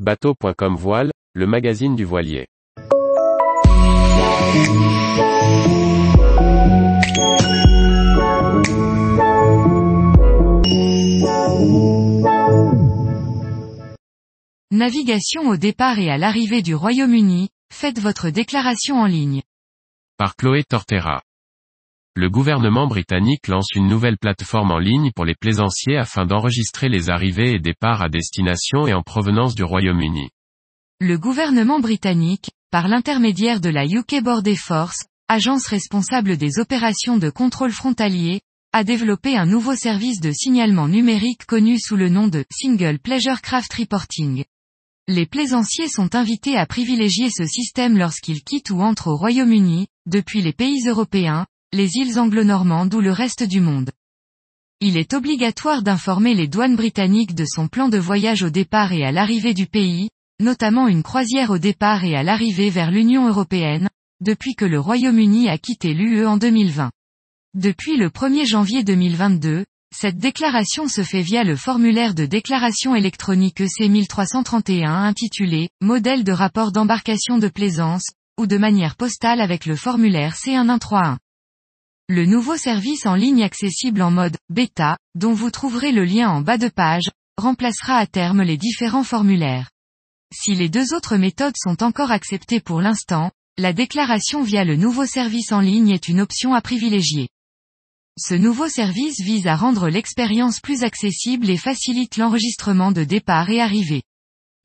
Bateau.com Voile, le magazine du voilier. Navigation au départ et à l'arrivée du Royaume-Uni, faites votre déclaration en ligne. Par Chloé Tortera. Le gouvernement britannique lance une nouvelle plateforme en ligne pour les plaisanciers afin d'enregistrer les arrivées et départs à destination et en provenance du Royaume-Uni. Le gouvernement britannique, par l'intermédiaire de la UK Border Force, agence responsable des opérations de contrôle frontalier, a développé un nouveau service de signalement numérique connu sous le nom de Single Pleasure Craft Reporting. Les plaisanciers sont invités à privilégier ce système lorsqu'ils quittent ou entrent au Royaume-Uni, depuis les pays européens, les îles anglo-normandes ou le reste du monde. Il est obligatoire d'informer les douanes britanniques de son plan de voyage au départ et à l'arrivée du pays, notamment une croisière au départ et à l'arrivée vers l'Union européenne, depuis que le Royaume-Uni a quitté l'UE en 2020. Depuis le 1er janvier 2022, cette déclaration se fait via le formulaire de déclaration électronique EC 1331 intitulé Modèle de rapport d'embarcation de plaisance, ou de manière postale avec le formulaire C1131. Le nouveau service en ligne accessible en mode bêta, dont vous trouverez le lien en bas de page, remplacera à terme les différents formulaires. Si les deux autres méthodes sont encore acceptées pour l'instant, la déclaration via le nouveau service en ligne est une option à privilégier. Ce nouveau service vise à rendre l'expérience plus accessible et facilite l'enregistrement de départ et arrivée.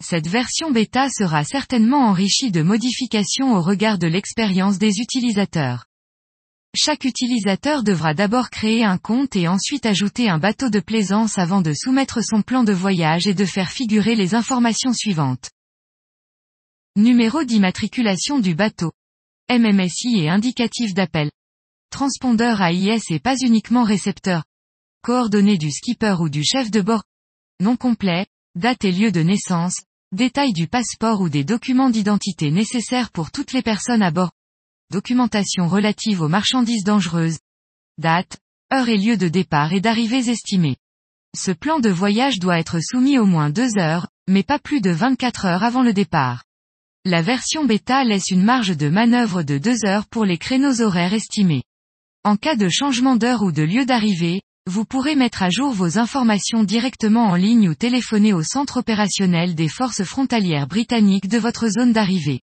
Cette version bêta sera certainement enrichie de modifications au regard de l'expérience des utilisateurs. Chaque utilisateur devra d'abord créer un compte et ensuite ajouter un bateau de plaisance avant de soumettre son plan de voyage et de faire figurer les informations suivantes. Numéro d'immatriculation du bateau. MMSI et indicatif d'appel transpondeur AIS et pas uniquement récepteur. Coordonnées du skipper ou du chef de bord. Nom complet, date et lieu de naissance, détails du passeport ou des documents d'identité nécessaires pour toutes les personnes à bord. Documentation relative aux marchandises dangereuses. Date, heure et lieu de départ et d'arrivée estimés. Ce plan de voyage doit être soumis au moins deux heures, mais pas plus de 24 heures avant le départ. La version bêta laisse une marge de manœuvre de deux heures pour les créneaux horaires estimés. En cas de changement d'heure ou de lieu d'arrivée, vous pourrez mettre à jour vos informations directement en ligne ou téléphoner au centre opérationnel des forces frontalières britanniques de votre zone d'arrivée.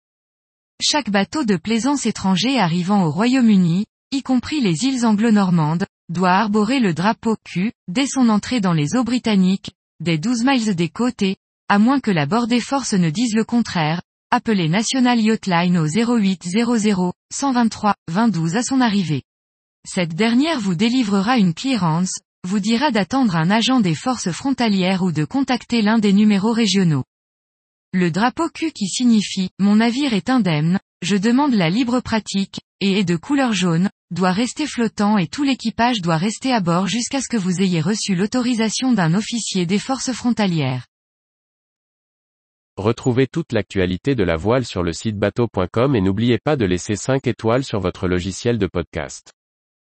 Chaque bateau de plaisance étranger arrivant au Royaume-Uni, y compris les îles anglo-normandes, doit arborer le drapeau Q, dès son entrée dans les eaux britanniques, des 12 miles des côtes et, à moins que la bord forces ne dise le contraire, appelez National Yacht Line au 0800 123 22 à son arrivée. Cette dernière vous délivrera une clearance, vous dira d'attendre un agent des forces frontalières ou de contacter l'un des numéros régionaux. Le drapeau Q qui signifie « Mon navire est indemne, je demande la libre pratique » et est de couleur jaune, doit rester flottant et tout l'équipage doit rester à bord jusqu'à ce que vous ayez reçu l'autorisation d'un officier des forces frontalières. Retrouvez toute l'actualité de la voile sur le site bateau.com et n'oubliez pas de laisser 5 étoiles sur votre logiciel de podcast.